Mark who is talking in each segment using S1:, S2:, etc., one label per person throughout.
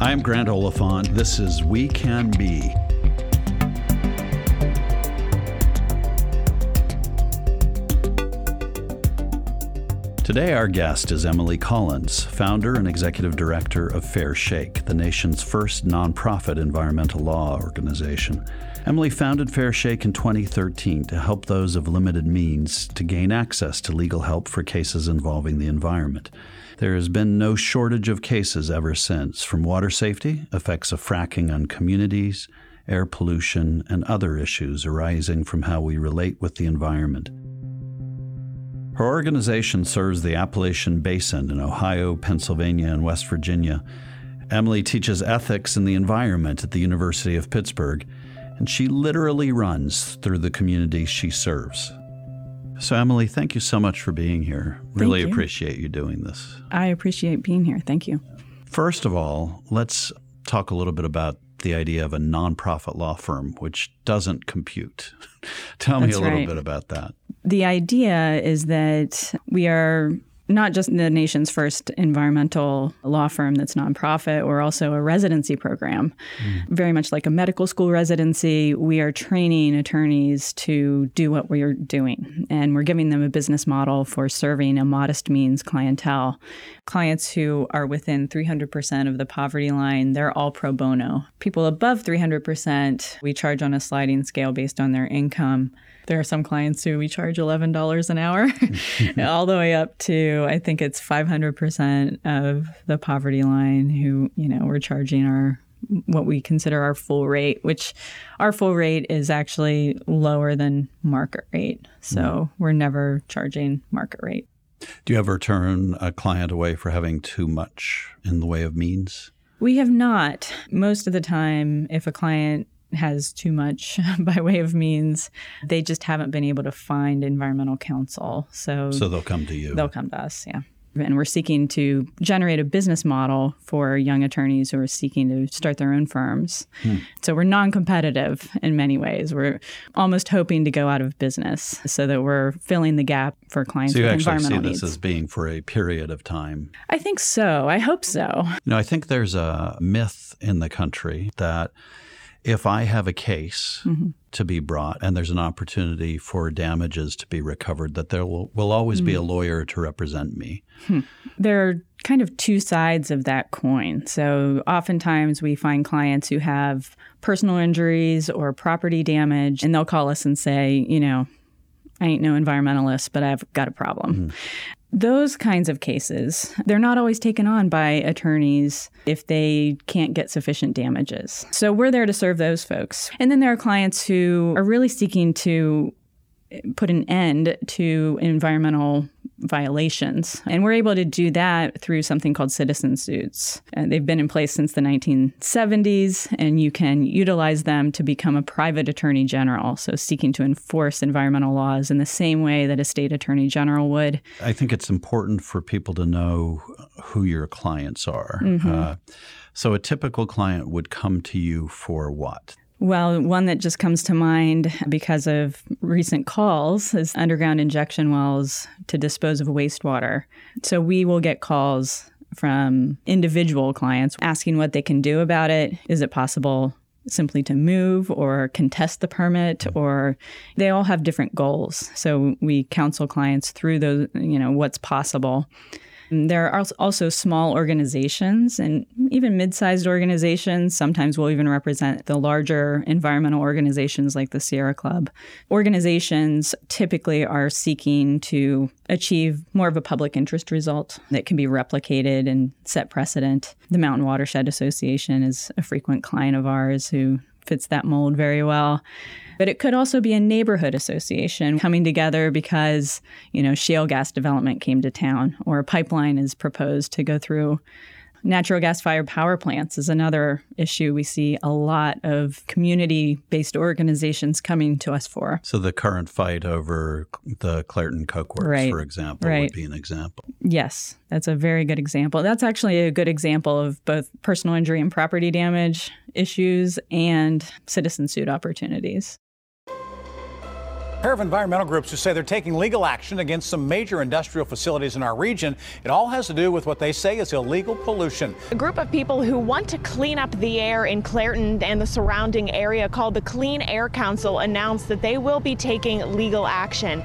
S1: I'm Grant Oliphant. This is We Can Be. Today, our guest is Emily Collins, founder and executive director of Fair Shake, the nation's first nonprofit environmental law organization. Emily founded Fair Shake in 2013 to help those of limited means to gain access to legal help for cases involving the environment. There has been no shortage of cases ever since, from water safety, effects of fracking on communities, air pollution, and other issues arising from how we relate with the environment. Her organization serves the Appalachian Basin in Ohio, Pennsylvania, and West Virginia. Emily teaches ethics in the environment at the University of Pittsburgh, and she literally runs through the communities she serves. So, Emily, thank you so much for being here. Really
S2: you.
S1: appreciate you doing this.
S2: I appreciate being here. Thank you.
S1: First of all, let's talk a little bit about the idea of a nonprofit law firm, which doesn't compute. Tell me
S2: That's
S1: a little
S2: right.
S1: bit about that.
S2: The idea is that we are not just the nation's first environmental law firm that's nonprofit, we're also a residency program. Hmm. Very much like a medical school residency, we are training attorneys to do what we're doing. And we're giving them a business model for serving a modest means clientele. Clients who are within 300% of the poverty line, they're all pro bono. People above 300%, we charge on a sliding scale based on their income. There are some clients who we charge $11 an hour, all the way up to, I think it's 500% of the poverty line who, you know, we're charging our what we consider our full rate, which our full rate is actually lower than market rate. So hmm. we're never charging market rate.
S1: Do you ever turn a client away for having too much in the way of means?
S2: We have not. Most of the time, if a client has too much by way of means, they just haven't been able to find environmental counsel. So,
S1: So they'll come to you.
S2: they'll come to us, yeah. And we're seeking to generate a business model for young attorneys who are seeking to start their own firms. Hmm. So we're non competitive in many ways. We're almost hoping to go out of business so that we're filling the gap for clients
S1: so you
S2: with
S1: actually see
S2: environmental
S1: this
S2: needs.
S1: as being for a period of time.
S2: I think so. I hope so.
S1: You know, I think there's a myth in the country that if I have a case
S2: Mm-hmm.
S1: to be brought and there's an opportunity for damages to be recovered, that there will, will always be a
S2: Mm.
S1: lawyer to represent me.
S2: There are kind of two sides of that coin. So, oftentimes we find clients who have personal injuries or property damage, and they'll call us and say, you know, I ain't no environmentalist, but I've got a problem. Those kinds of cases, they're not always taken on by attorneys if they can't get sufficient damages. So we're there to serve those folks. And then there are clients who are really seeking to put an end to environmental violations. And we're able to do that through something called citizen suits. Uh, they've been in place since the 1970s, and you can utilize them to become a private attorney general, so seeking to enforce environmental laws in the same way that a state attorney general would.
S1: I think it's important for people to know who your clients are.
S2: Mm-hmm.
S1: Uh, so a typical client would come to you for what?
S2: Well, one that just comes to mind because of recent calls is underground injection wells to dispose of wastewater. So we will get calls from individual clients asking what they can do about it. Is it possible simply to move or contest the permit or they all have different goals. So we counsel clients through those, you know, what's possible. And There are also small organizations and even mid sized organizations. Sometimes we'll even represent the larger environmental organizations like the Sierra Club. Organizations typically are seeking to achieve more of a public interest result that can be replicated and set precedent. The Mountain Watershed Association is a frequent client of ours who fits that mold very well. But it could also be a neighborhood association coming together because, you know, shale gas development came to town or a pipeline is proposed to go through. Natural gas fired power plants is another issue we see a lot of community based organizations coming to us for.
S1: So the current fight over the Clairton Coke Works,
S2: Right.
S1: for example, would be an example.
S2: Yes, that's a very good example. That's actually a good example of both personal injury and property damage issues and citizen suit opportunities.
S3: Pair of environmental groups who say they're taking legal action against some major industrial facilities in our region. It all has to do with what they say is illegal pollution.
S4: A group of people who want to clean up the air in Clairton and the surrounding area called the Clean Air Council announced that they will be taking legal action.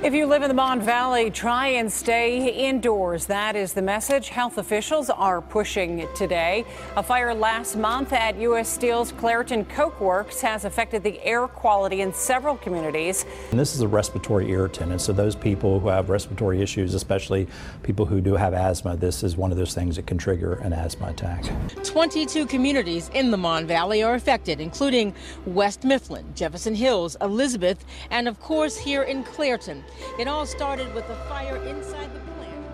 S5: If you live in the Mon Valley, try and stay indoors. That is the message health officials are pushing today. A fire last month at U.S. Steel's Clairton Coke Works has affected the air quality in several communities.
S6: And this is a respiratory irritant, and so those people who have respiratory issues, especially people who do have asthma, this is one of those things that can trigger an asthma attack.
S7: 22 communities in the Mon Valley are affected, including West Mifflin, Jefferson Hills, Elizabeth, and of course here in Clairton. It all started with a fire inside the plant.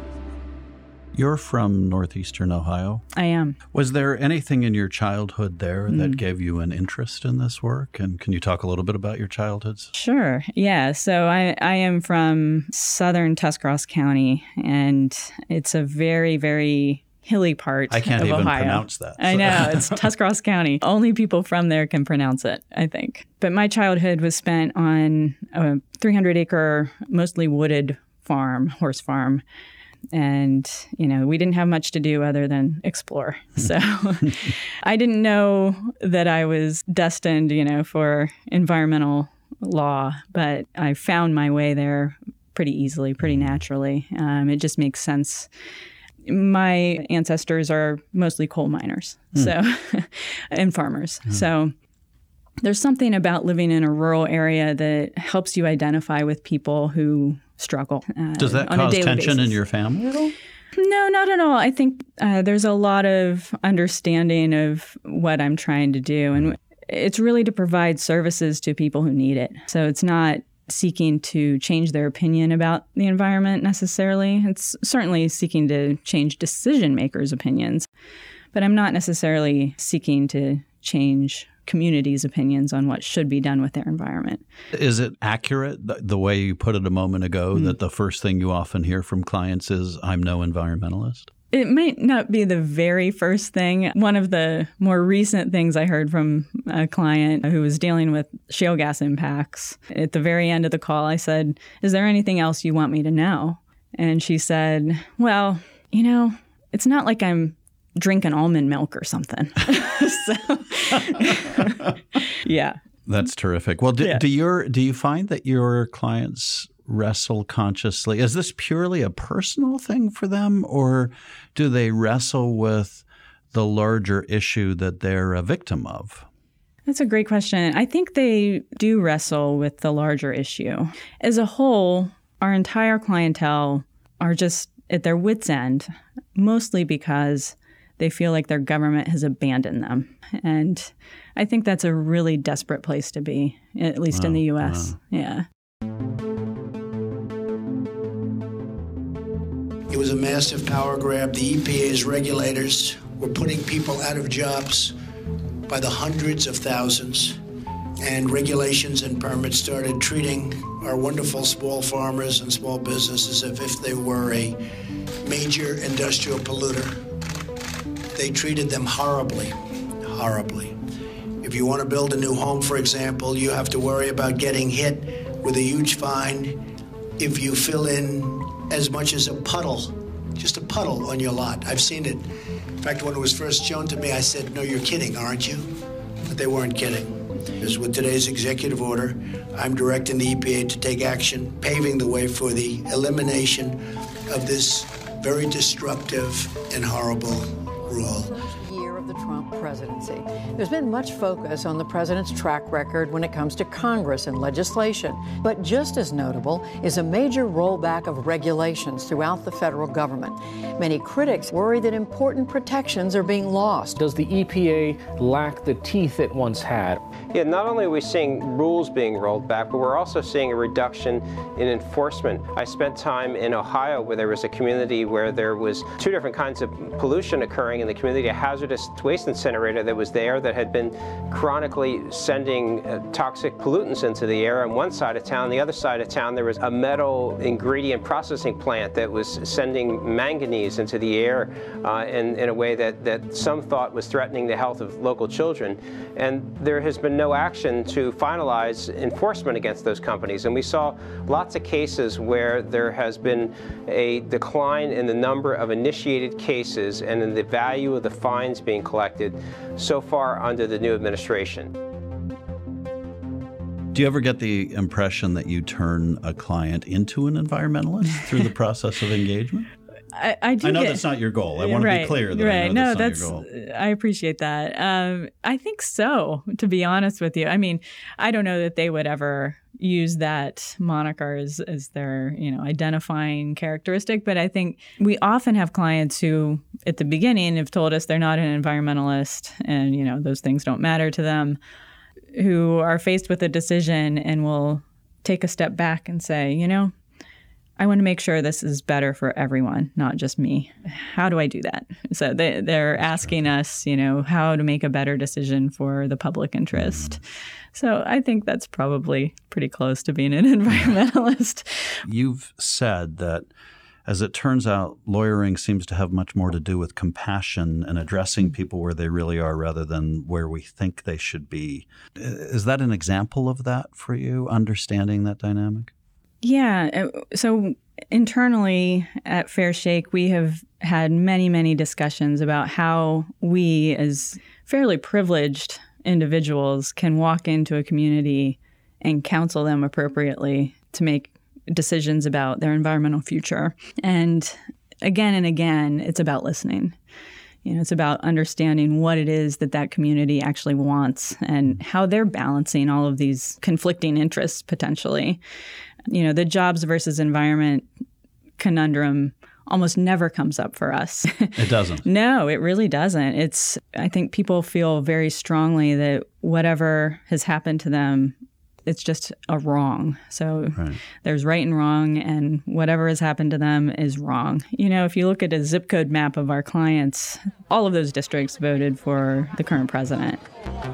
S1: You're from northeastern Ohio.
S2: I am.
S1: Was there anything in your childhood there mm. that gave you an interest in this work? And can you talk a little bit about your childhoods?
S2: Sure. Yeah. So I, I am from southern Tuscarawas County, and it's a very, very hilly part
S1: I can't
S2: of
S1: even
S2: Ohio.
S1: pronounce that.
S2: So. I know. It's Tuscarawas County. Only people from there can pronounce it, I think. But my childhood was spent on a 300 acre, mostly wooded farm, horse farm. And, you know, we didn't have much to do other than explore. So I didn't know that I was destined, you know, for environmental law, but I found my way there pretty easily, pretty naturally. Um, it just makes sense my ancestors are mostly coal miners mm. so and farmers mm. so there's something about living in a rural area that helps you identify with people who struggle
S1: uh, does that cause tension
S2: basis.
S1: in your family at all
S2: no, not at all. I think uh, there's a lot of understanding of what I'm trying to do. And it's really to provide services to people who need it. So it's not seeking to change their opinion about the environment necessarily. It's certainly seeking to change decision makers' opinions, but I'm not necessarily seeking to change communities' opinions on what should be done with their environment.
S1: Is it accurate the way you put it a moment ago mm-hmm. that the first thing you often hear from clients is, I'm no environmentalist?
S2: It might not be the very first thing. One of the more recent things I heard from a client who was dealing with shale gas impacts, at the very end of the call, I said, Is there anything else you want me to know? And she said, Well, you know, it's not like I'm drinking almond milk or something. so, yeah.
S1: That's terrific. Well, do, yeah. do your do you find that your clients wrestle consciously? Is this purely a personal thing for them, or do they wrestle with the larger issue that they're a victim of?
S2: That's a great question. I think they do wrestle with the larger issue. As a whole, our entire clientele are just at their wits' end, mostly because they feel like their government has abandoned them. And I think that's a really desperate place to be, at least wow, in the US. Wow. Yeah.
S8: A massive power grab. The EPA's regulators were putting people out of jobs by the hundreds of thousands. And regulations and permits started treating our wonderful small farmers and small businesses as if they were a major industrial polluter. They treated them horribly, horribly. If you want to build a new home, for example, you have to worry about getting hit with a huge fine if you fill in as much as a puddle, just a puddle on your lot. I've seen it. In fact, when it was first shown to me, I said, No, you're kidding, aren't you? But they weren't kidding. Because with today's executive order, I'm directing the EPA to take action, paving the way for the elimination of this very destructive and horrible rule
S5: Trump presidency. There's been much focus on the president's track record when it comes to Congress and legislation. But just as notable is a major rollback of regulations throughout the federal government. Many critics worry that important protections are being lost.
S9: Does the EPA lack the teeth it once had?
S10: Yeah, not only are we seeing rules being rolled back, but we're also seeing a reduction in enforcement. I spent time in Ohio where there was a community where there was two different kinds of pollution occurring in the community, a hazardous waste incinerator that was there that had been chronically sending uh, toxic pollutants into the air on one side of town. The other side of town, there was a metal ingredient processing plant that was sending manganese into the air uh, in, in a way that, that some thought was threatening the health of local children. And there has been no action to finalize enforcement against those companies. And we saw lots of cases where there has been a decline in the number of initiated cases and in the value of the fines being collected so far under the new administration.
S1: Do you ever get the impression that you turn a client into an environmentalist through the process of engagement?
S2: I, I,
S1: I know
S2: get,
S1: that's not your goal. I want
S2: right,
S1: to be clear that
S2: right.
S1: I know
S2: no,
S1: that's,
S2: that's,
S1: your goal.
S2: I appreciate that. Um, I think so, to be honest with you. I mean, I don't know that they would ever use that moniker as, as their, you know, identifying characteristic, but I think we often have clients who at the beginning have told us they're not an environmentalist and, you know, those things don't matter to them, who are faced with a decision and will take a step back and say, you know, I want to make sure this is better for everyone, not just me. How do I do that? So they, they're asking us, you know, how to make a better decision for the public interest. So I think that's probably pretty close to being an environmentalist.
S1: You've said that, as it turns out, lawyering seems to have much more to do with compassion and addressing mm-hmm. people where they really are rather than where we think they should be. Is that an example of that for you, understanding that dynamic?
S2: Yeah. Uh, so internally at Fair Shake, we have had many, many discussions about how we, as fairly privileged individuals, can walk into a community and counsel them appropriately to make decisions about their environmental future. And again and again, it's about listening. You know, it's about understanding what it is that that community actually wants and how they're balancing all of these conflicting interests potentially you know, the jobs versus environment conundrum almost never comes up for us.
S1: It doesn't.
S2: no, it really doesn't. It's I think people feel very strongly that whatever has happened to them it's just a wrong. So right. there's right and wrong, and whatever has happened to them is wrong. You know, if you look at a zip code map of our clients, all of those districts voted for the current president.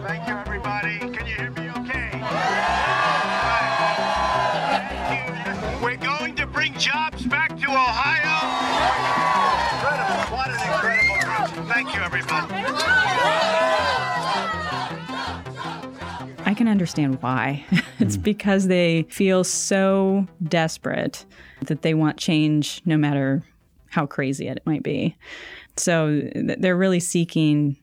S11: Thank you, everybody. Can you hear me okay? Bring jobs back to Ohio. Incredible. What an incredible group. Thank you, everybody.
S2: I can understand why. it's mm. because they feel so desperate that they want change no matter how crazy it might be. So they're really seeking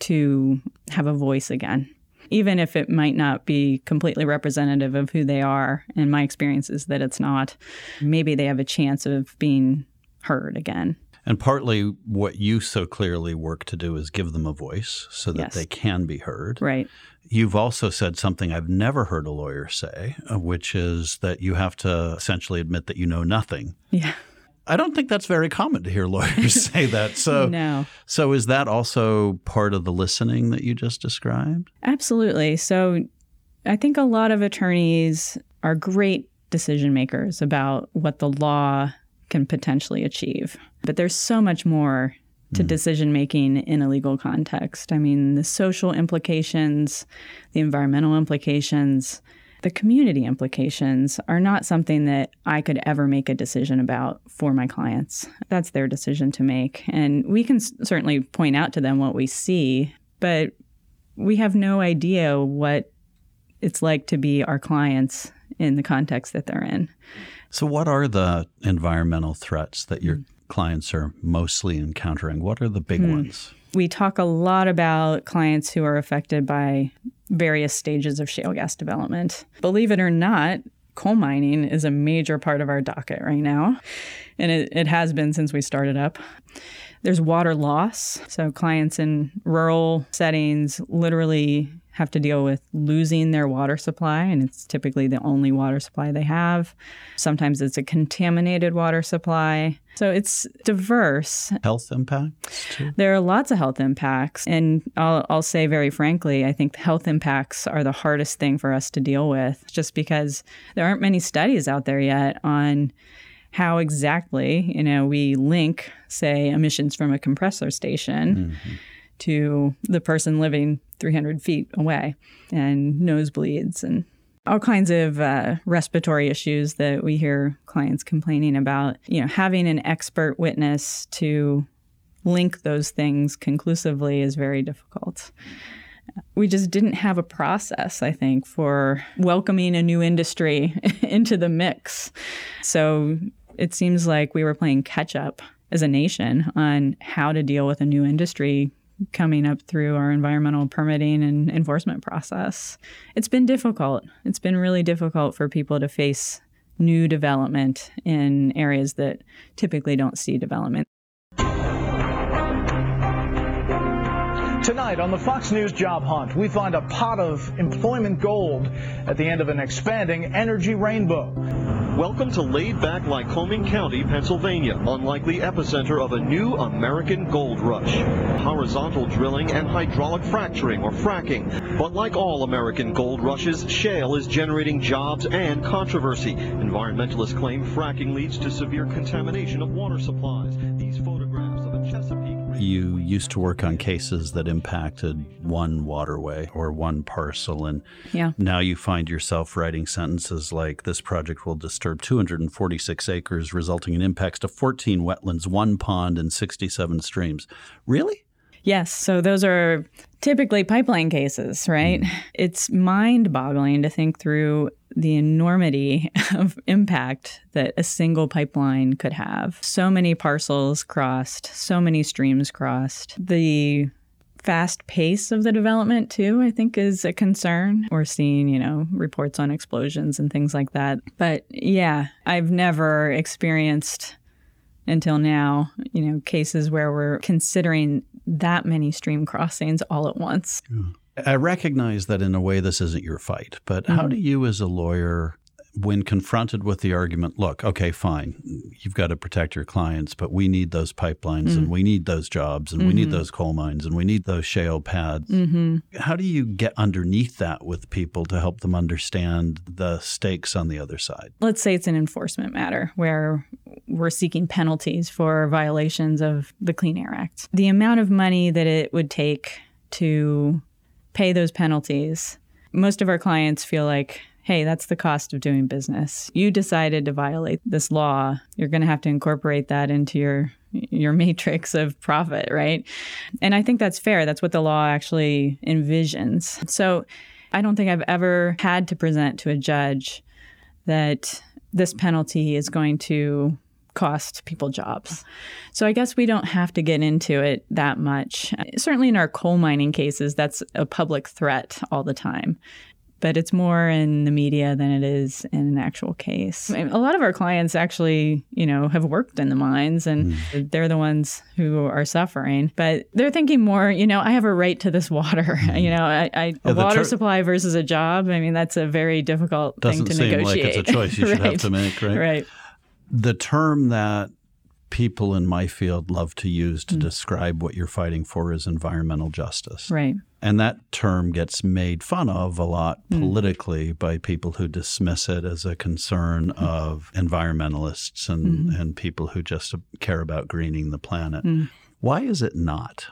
S2: to have a voice again, even if it might not be completely representative of who they are. And my experience is that it's not. Maybe they have a chance of being heard again.
S1: And partly what you so clearly work to do is give them a voice so that yes. they can be heard.
S2: Right.
S1: You've also said something I've never heard a lawyer say, uh, which is that you have to essentially admit that you know nothing.
S2: Yeah.
S1: I don't think that's very common to hear lawyers say that. So,
S2: no.
S1: So, is that also part of the listening that you just described?
S2: Absolutely. So, I think a lot of attorneys are great decision makers about what the law can potentially achieve. But there's so much more to mm. decision making in a legal context. I mean, the social implications, the environmental implications, the community implications are not something that I could ever make a decision about for my clients. That's their decision to make. And we can s- certainly point out to them what we see, but we have no idea what it's like to be our clients in the context that they're in.
S1: So, what are the environmental threats that your clients are mostly encountering? What are the big hmm. ones?
S2: We talk a lot about clients who are affected by various stages of shale gas development. Believe it or not, coal mining is a major part of our docket right now, and it, it has been since we started up. There's water loss. So, clients in rural settings literally have to deal with losing their water supply, and it's typically the only water supply they have. Sometimes it's a contaminated water supply. So it's diverse.
S1: Health impacts? Too?
S2: There are lots of health impacts. And I'll, I'll say very frankly, I think health impacts are the hardest thing for us to deal with just because there aren't many studies out there yet on how exactly, you know, we link, say, emissions from a compressor station mm-hmm. to the person living 300 feet away and nosebleeds and all kinds of uh, respiratory issues that we hear clients complaining about. You know, having an expert witness to link those things conclusively is very difficult. We just didn't have a process, I think, for welcoming a new industry into the mix. So it seems like we were playing catch up as a nation on how to deal with a new industry coming up through our environmental permitting and enforcement process. It's been difficult. It's been really difficult for people to face new development in areas that typically don't see development.
S12: Tonight on the Fox News Job Hunt, we find a pot of employment gold at the end of an expanding energy rainbow.
S13: Welcome to laid back Lycoming County, Pennsylvania, unlikely epicenter of a new American gold rush. Horizontal drilling and hydraulic fracturing or fracking. But like all American gold rushes, shale is generating jobs and controversy. Environmentalists claim fracking leads to severe contamination of water supplies.
S1: You used to work on cases that impacted one waterway or one parcel and
S2: yeah.
S1: now you find yourself writing sentences like this project will disturb 246 acres resulting in impacts to 14 wetlands, one pond and 67 streams. Really?
S2: Yes. So those are typically pipeline cases, right? Mm. It's mind boggling to think through the enormity of impact that a single pipeline could have. So many parcels crossed, so many streams crossed. The fast pace of the development too i think is a concern we're seeing you know reports on explosions and things like that but yeah i've never experienced until now you know cases where we're considering that many stream crossings all at once
S1: yeah. I recognize that in a way this isn't your fight, but mm-hmm. how do you as a lawyer when confronted with the argument, look, okay, fine, you've got to protect your clients, but we need those pipelines mm-hmm. and we need those jobs and mm-hmm. we need mm-hmm. those coal mines and we need those shale pads.
S2: Mm-hmm.
S1: How do you get underneath that with people to help them understand the stakes on the other side?
S2: Let's say it's an enforcement matter where we're seeking penalties for violations of the Clean Air Act. The amount of money that it would take to pay those penalties. Most of our clients feel like, hey, that's the cost of doing business. You decided to violate this law. You're going to have to incorporate that into your your matrix of profit, right? And I think that's fair. That's what the law actually envisions. So I don't think I've ever had to present to a judge that this penalty is going to cost people jobs. So I guess we don't have to get into it that much. Certainly in our coal mining cases, that's a public threat all the time. But it's more in the media than it is in an actual case. a lot of our clients actually, you know, have worked in the mines and mm. they're the ones who are suffering. But they're thinking more, you know, I have a right to this water. Mm. You know, I, I yeah, a water ter- supply versus a job. I mean, that's a very difficult
S1: Doesn't
S2: thing to
S1: seem
S2: negotiate.
S1: Like it's a choice you should
S2: right.
S1: have to make, right?
S2: Right
S1: the term that people in my field love to use to mm. describe what you're fighting for is environmental justice.
S2: Right.
S1: And that term gets made fun of a lot mm. politically by people who dismiss it as a concern mm. of environmentalists and, mm-hmm. and people who just care about greening the planet.
S2: Mm.
S1: Why is it not?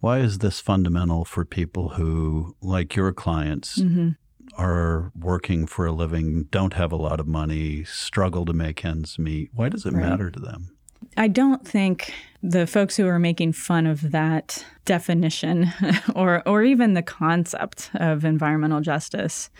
S1: Why is this fundamental for people who, like your clients,
S2: mm-hmm
S1: are working for a living, don't have a lot of money, struggle to make ends meet. Why does it right. matter to them?
S2: I don't think the folks who are making fun of that definition or or even the concept of environmental justice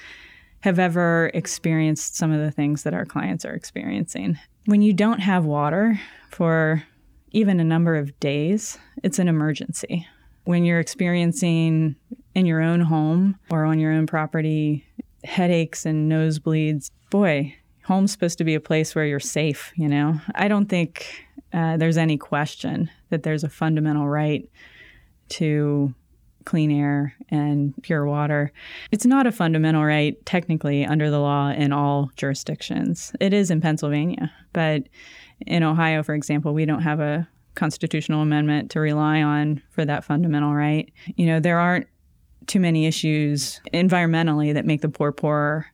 S2: have ever experienced some of the things that our clients are experiencing. When you don't have water for even a number of days, it's an emergency. When you're experiencing in your own home or on your own property headaches and nosebleeds, boy, home's supposed to be a place where you're safe, you know? I don't think uh, there's any question that there's a fundamental right to clean air and pure water. It's not a fundamental right, technically, under the law in all jurisdictions. It is in Pennsylvania, but in Ohio, for example, we don't have a constitutional amendment to rely on for that fundamental right. You know, there aren't too many issues environmentally that make the poor poorer.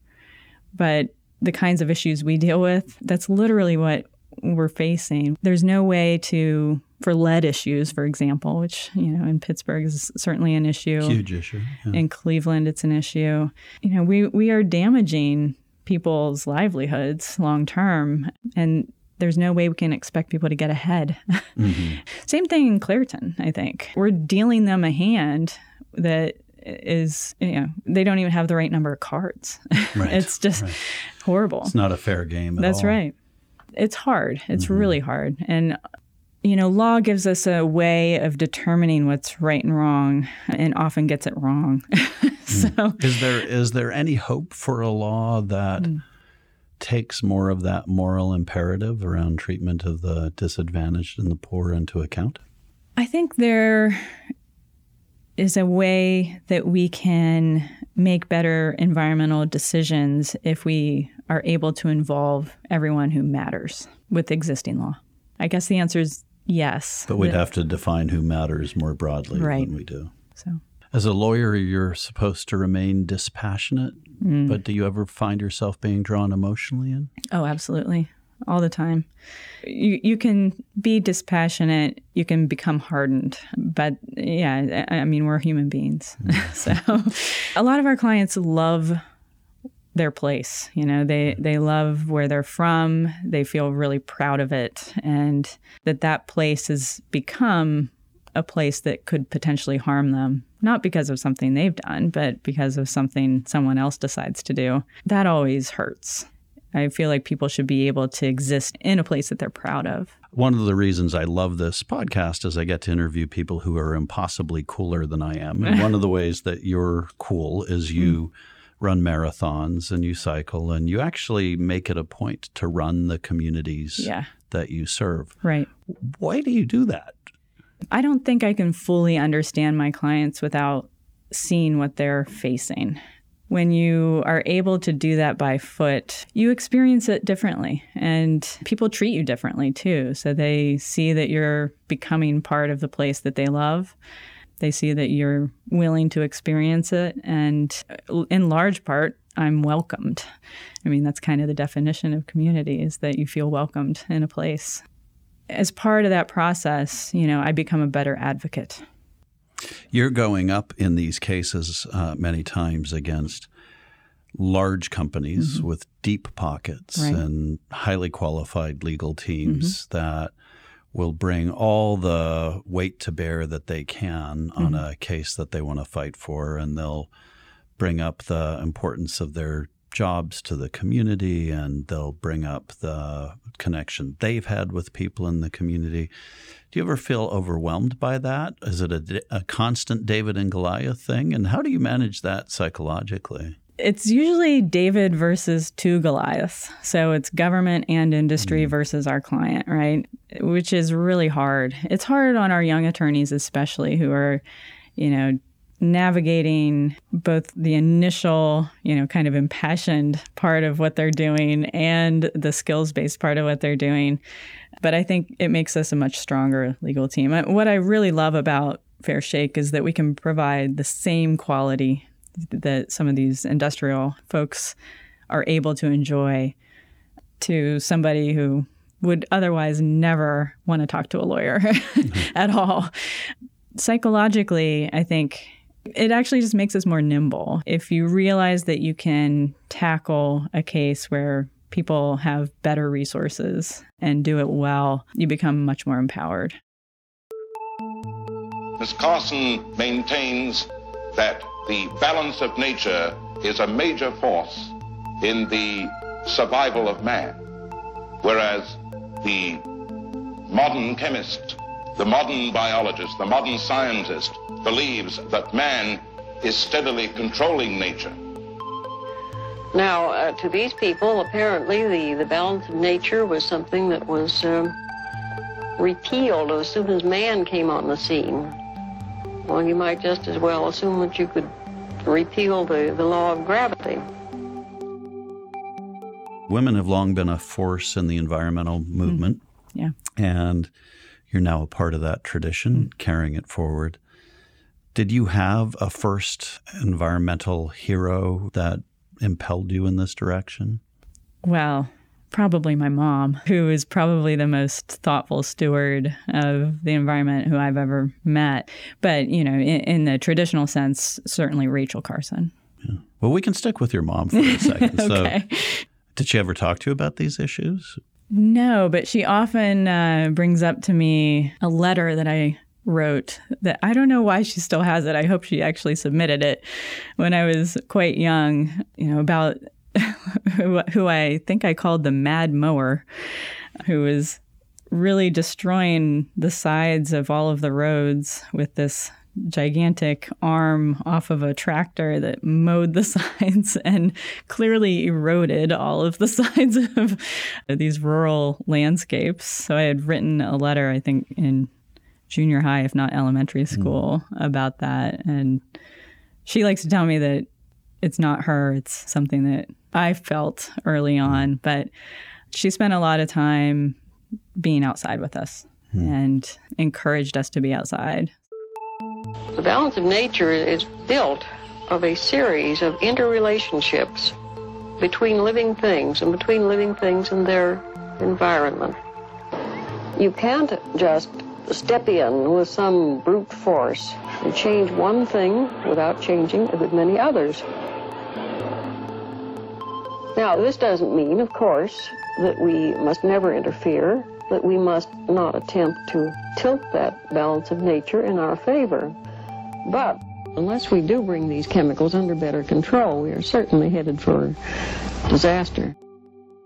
S2: But the kinds of issues we deal with, that's literally what we're facing. There's no way to for lead issues, for example, which you know in Pittsburgh is certainly an issue.
S1: Huge issue.
S2: Yeah. In Cleveland, it's an issue. You know, we we are damaging people's livelihoods long term, and there's no way we can expect people to get ahead. Mm-hmm. Same thing in Clairton, I think. We're dealing them a hand that is, you know, they don't even have the right number of cards. Right. it's just right. horrible.
S1: It's not a fair game.
S2: That's
S1: all.
S2: right. It's hard. It's mm-hmm. really hard. And you know, law gives us a way of determining what's right and wrong, and often gets it wrong. so,
S1: is there is there any hope for a law that mm. takes more of that moral imperative around treatment of the disadvantaged and the poor into account?
S2: I think there is a way that we can make better environmental decisions if we are able to involve everyone who matters with existing law. I guess the answer is Yes.
S1: But we'd the, have to define who matters more broadly right. than we do.
S2: So
S1: as a lawyer, you're supposed to remain dispassionate, mm. but do you ever find yourself being drawn emotionally in?
S2: Oh, absolutely. All the time. You you can be dispassionate, you can become hardened, but yeah, I mean we're human beings. Mm. so a lot of our clients love their place. You know, they they love where they're from. They feel really proud of it, and that that place has become a place that could potentially harm them, not because of something they've done, but because of something someone else decides to do. That always hurts. I feel like people should be able to exist in a place that they're proud of.
S1: One of the reasons I love this podcast is I get to interview people who are impossibly cooler than I am. And one of the ways that you're cool is you. Mm run marathons and you cycle and you actually make it a point to run the communities
S2: yeah.
S1: that you serve.
S2: Right.
S1: Why do you do that?
S2: I don't think I can fully understand my clients without seeing what they're facing. When you are able to do that by foot, you experience it differently and people treat you differently too. So they see that you're becoming part of the place that they love they see that you're willing to experience it. And uh, in large part, I'm welcomed. I mean, that's kind of the definition of community is that you feel welcomed in a place. As part of that process, you know, I become a better advocate.
S1: You're going up in these cases uh, many times against large companies mm-hmm. with deep pockets right. and highly qualified legal teams mm-hmm. that will bring all the weight to bear that they can mm-hmm. on a case that they want to fight for, and they'll bring up the importance of their jobs to the community and they'll bring up the connection they've had with people in the community. Do you ever feel overwhelmed by that? Is it a, a constant David and Goliath thing? And how do you manage that psychologically?
S2: It's usually David versus two Goliaths. So it's government and industry mm. versus our client, right? Which is really hard. It's hard on our young attorneys, especially who are, you know, navigating both the initial, you know, kind of impassioned part of what they're doing and the skills based part of what they're doing. But I think it makes us a much stronger legal team. What I really love about Fair Shake is that we can provide the same quality that some of these industrial folks are able to enjoy to somebody who would otherwise never want to talk to a lawyer at all. Psychologically, I think it actually just makes us more nimble. If you realize that you can tackle a case where people have better resources and do it well, you become much more empowered.
S14: Ms. Carson maintains that the balance of nature is a major force in the survival of man, whereas the modern chemist, the modern biologist, the modern scientist believes that man is steadily controlling nature.
S15: Now, uh, to these people, apparently the, the balance of nature was something that was um, repealed as soon as man came on the scene. Well, you might just as well assume that you could repeal the, the law of gravity.
S1: Women have long been a force in the environmental movement.
S2: Mm. Yeah.
S1: And you're now a part of that tradition, carrying it forward. Did you have a first environmental hero that impelled you in this direction?
S2: Well, probably my mom, who is probably the most thoughtful steward of the environment who I've ever met. But, you know, in, in the traditional sense, certainly Rachel Carson.
S1: Yeah. Well, we can stick with your mom for a second.
S2: okay.
S1: So, did she ever talk to you about these issues?
S2: No, but she often uh, brings up to me a letter that I wrote that I don't know why she still has it. I hope she actually submitted it when I was quite young, you know, about who I think I called the mad mower, who was really destroying the sides of all of the roads with this gigantic arm off of a tractor that mowed the sides and clearly eroded all of the sides of these rural landscapes. So I had written a letter, I think, in junior high, if not elementary school, mm. about that. And she likes to tell me that it's not her, it's something that I felt early on, but she spent a lot of time being outside with us hmm. and encouraged us to be outside.
S15: The balance of nature is built of a series of interrelationships between living things and between living things and their environment. You can't just step in with some brute force and change one thing without changing a good many others. Now, this doesn't mean, of course, that we must never interfere, that we must not attempt to tilt that balance of nature in our favor. But unless we do bring these chemicals under better control, we are certainly headed for disaster.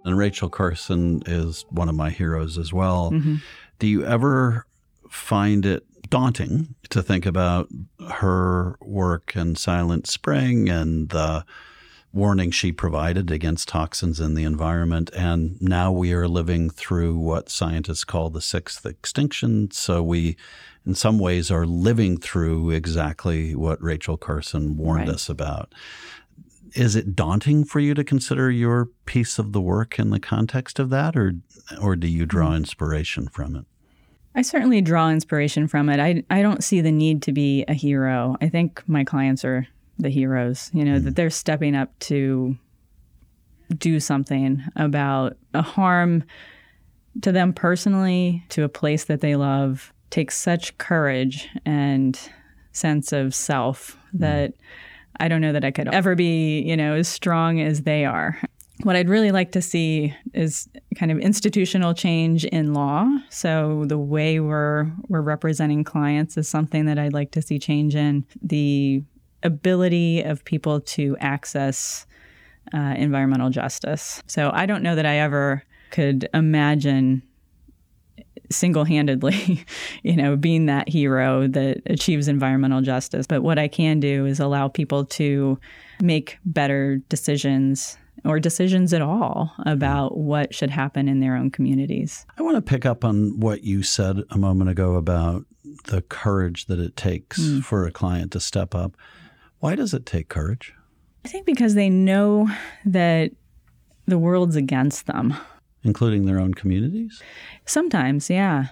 S1: And Rachel Carson is one of my heroes as well.
S2: Mm-hmm.
S1: Do you ever find it daunting to think about her work in Silent Spring and the warning she provided against toxins in the environment. And now we are living through what scientists call the sixth extinction. So we, in some ways, are living through exactly what Rachel Carson warned
S2: right.
S1: us about. Is it daunting for you to consider your piece of the work in the context of that, or, or do you draw mm. inspiration from it?
S2: I certainly draw inspiration from it. I, I don't see the need to be a hero. I think my clients are the heroes, you know, mm-hmm. that they're stepping up to do something about a harm to them personally, to a place that they love, takes such courage and sense of self mm-hmm. that I don't know that I could ever be, you know, as strong as they are. What I'd really like to see is kind of institutional change in law. So the way we're we're representing clients is something that I'd like to see change in. The ability of people to access uh, environmental justice. So I don't know that I ever could imagine single-handedly, you know, being that hero that achieves environmental justice. But what I can do is allow people to make better decisions or decisions at all about what should happen in their own communities.
S1: I want to pick up on what you said a moment ago about the courage that it takes mm. for a client to step up. Why does it take courage?
S2: I think because they know that the world's against them,
S1: including their own communities?
S2: Sometimes, yeah.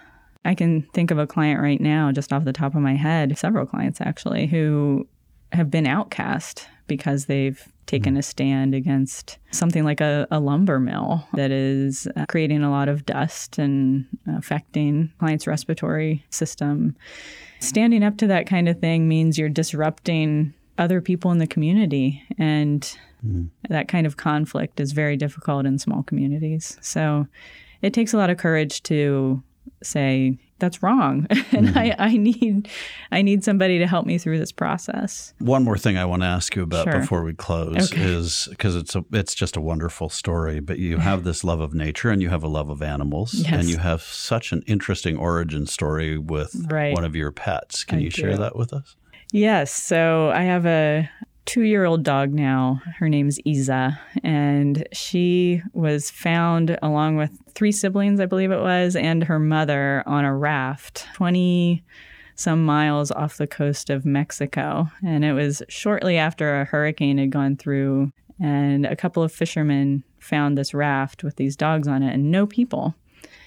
S2: I can think of a client right now, just off the top of my head, several clients actually, who have been outcast because they've taken mm. a stand against something like a, a lumber mill that is uh, creating a lot of dust and affecting clients' respiratory system. Standing up to that kind of thing means you're disrupting other people in the community. And mm. that kind of conflict is very difficult in small communities. So it takes a lot of courage to say, that's wrong and mm-hmm. I, I need i need somebody to help me through this process
S1: one more thing i want to ask you about
S2: sure.
S1: before we close
S2: okay.
S1: is because it's a it's just a wonderful story but you have this love of nature and you have a love of animals
S2: yes.
S1: and you have such an interesting origin story with
S2: right.
S1: one of your pets can
S2: I
S1: you share that with us
S2: Yes. So I have a two year old dog now. Her name's Isa, and she was found along with three siblings, I believe it was, and her mother on a raft 20 some miles off the coast of Mexico. And it was shortly after a hurricane had gone through, and a couple of fishermen found this raft with these dogs on it and no people.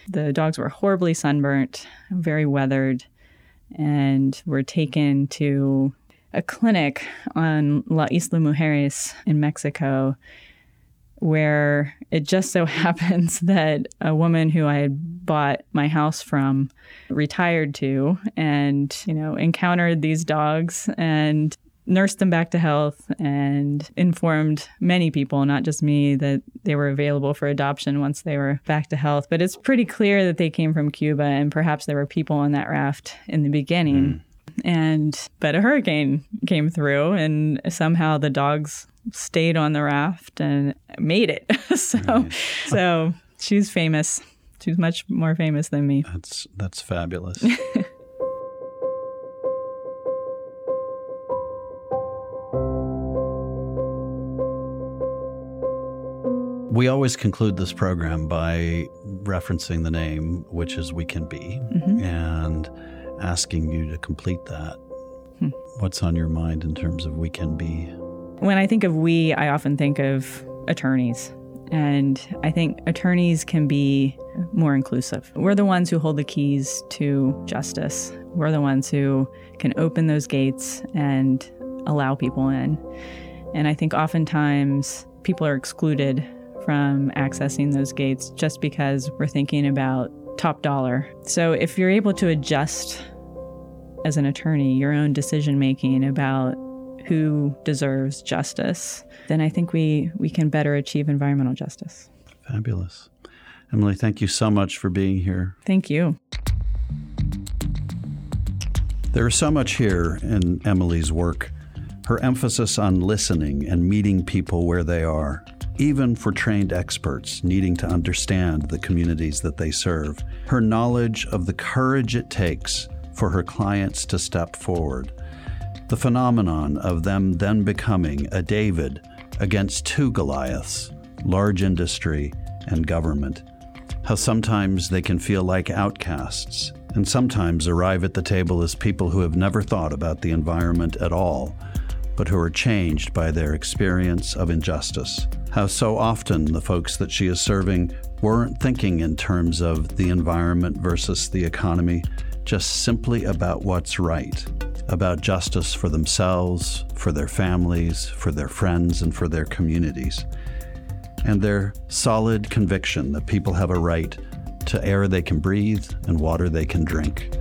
S2: The dogs were horribly sunburnt, very weathered and were taken to a clinic on La Isla Mujeres in Mexico where it just so happens that a woman who I had bought my house from retired to and, you know, encountered these dogs and nursed them back to health and informed many people, not just me, that they were available for adoption once they were back to health. But it's pretty clear that they came from Cuba and perhaps there were people on that raft in the beginning. Mm. And but a hurricane came through and somehow the dogs stayed on the raft and made it. so right. so she's famous. She's much more famous than me.
S1: That's that's fabulous. We always conclude this program by referencing the name, which is We Can Be, mm-hmm. and asking you to complete that. Hmm. What's on your mind in terms of We Can Be?
S2: When I think of we, I often think of attorneys. And I think attorneys can be more inclusive. We're the ones who hold the keys to justice. We're the ones who can open those gates and allow people in. And I think oftentimes people are excluded from accessing those gates just because we're thinking about top dollar. So if you're able to adjust as an attorney your own decision making about who deserves justice, then I think we, we can better achieve environmental justice.
S1: Fabulous. Emily, thank you so much for being here.
S2: Thank you.
S1: There is so much here in Emily's work. Her emphasis on listening and meeting people where they are, even for trained experts needing to understand the communities that they serve. Her knowledge of the courage it takes for her clients to step forward. The phenomenon of them then becoming a David against two Goliaths, large industry and government. How sometimes they can feel like outcasts, and sometimes arrive at the table as people who have never thought about the environment at all, but who are changed by their experience of injustice how so often the folks that she is serving weren't thinking in terms of the environment versus the economy, just simply about what's right, about justice for themselves, for their families, for their friends, and for their communities. And their solid conviction that people have a right to air they can breathe and water they can drink.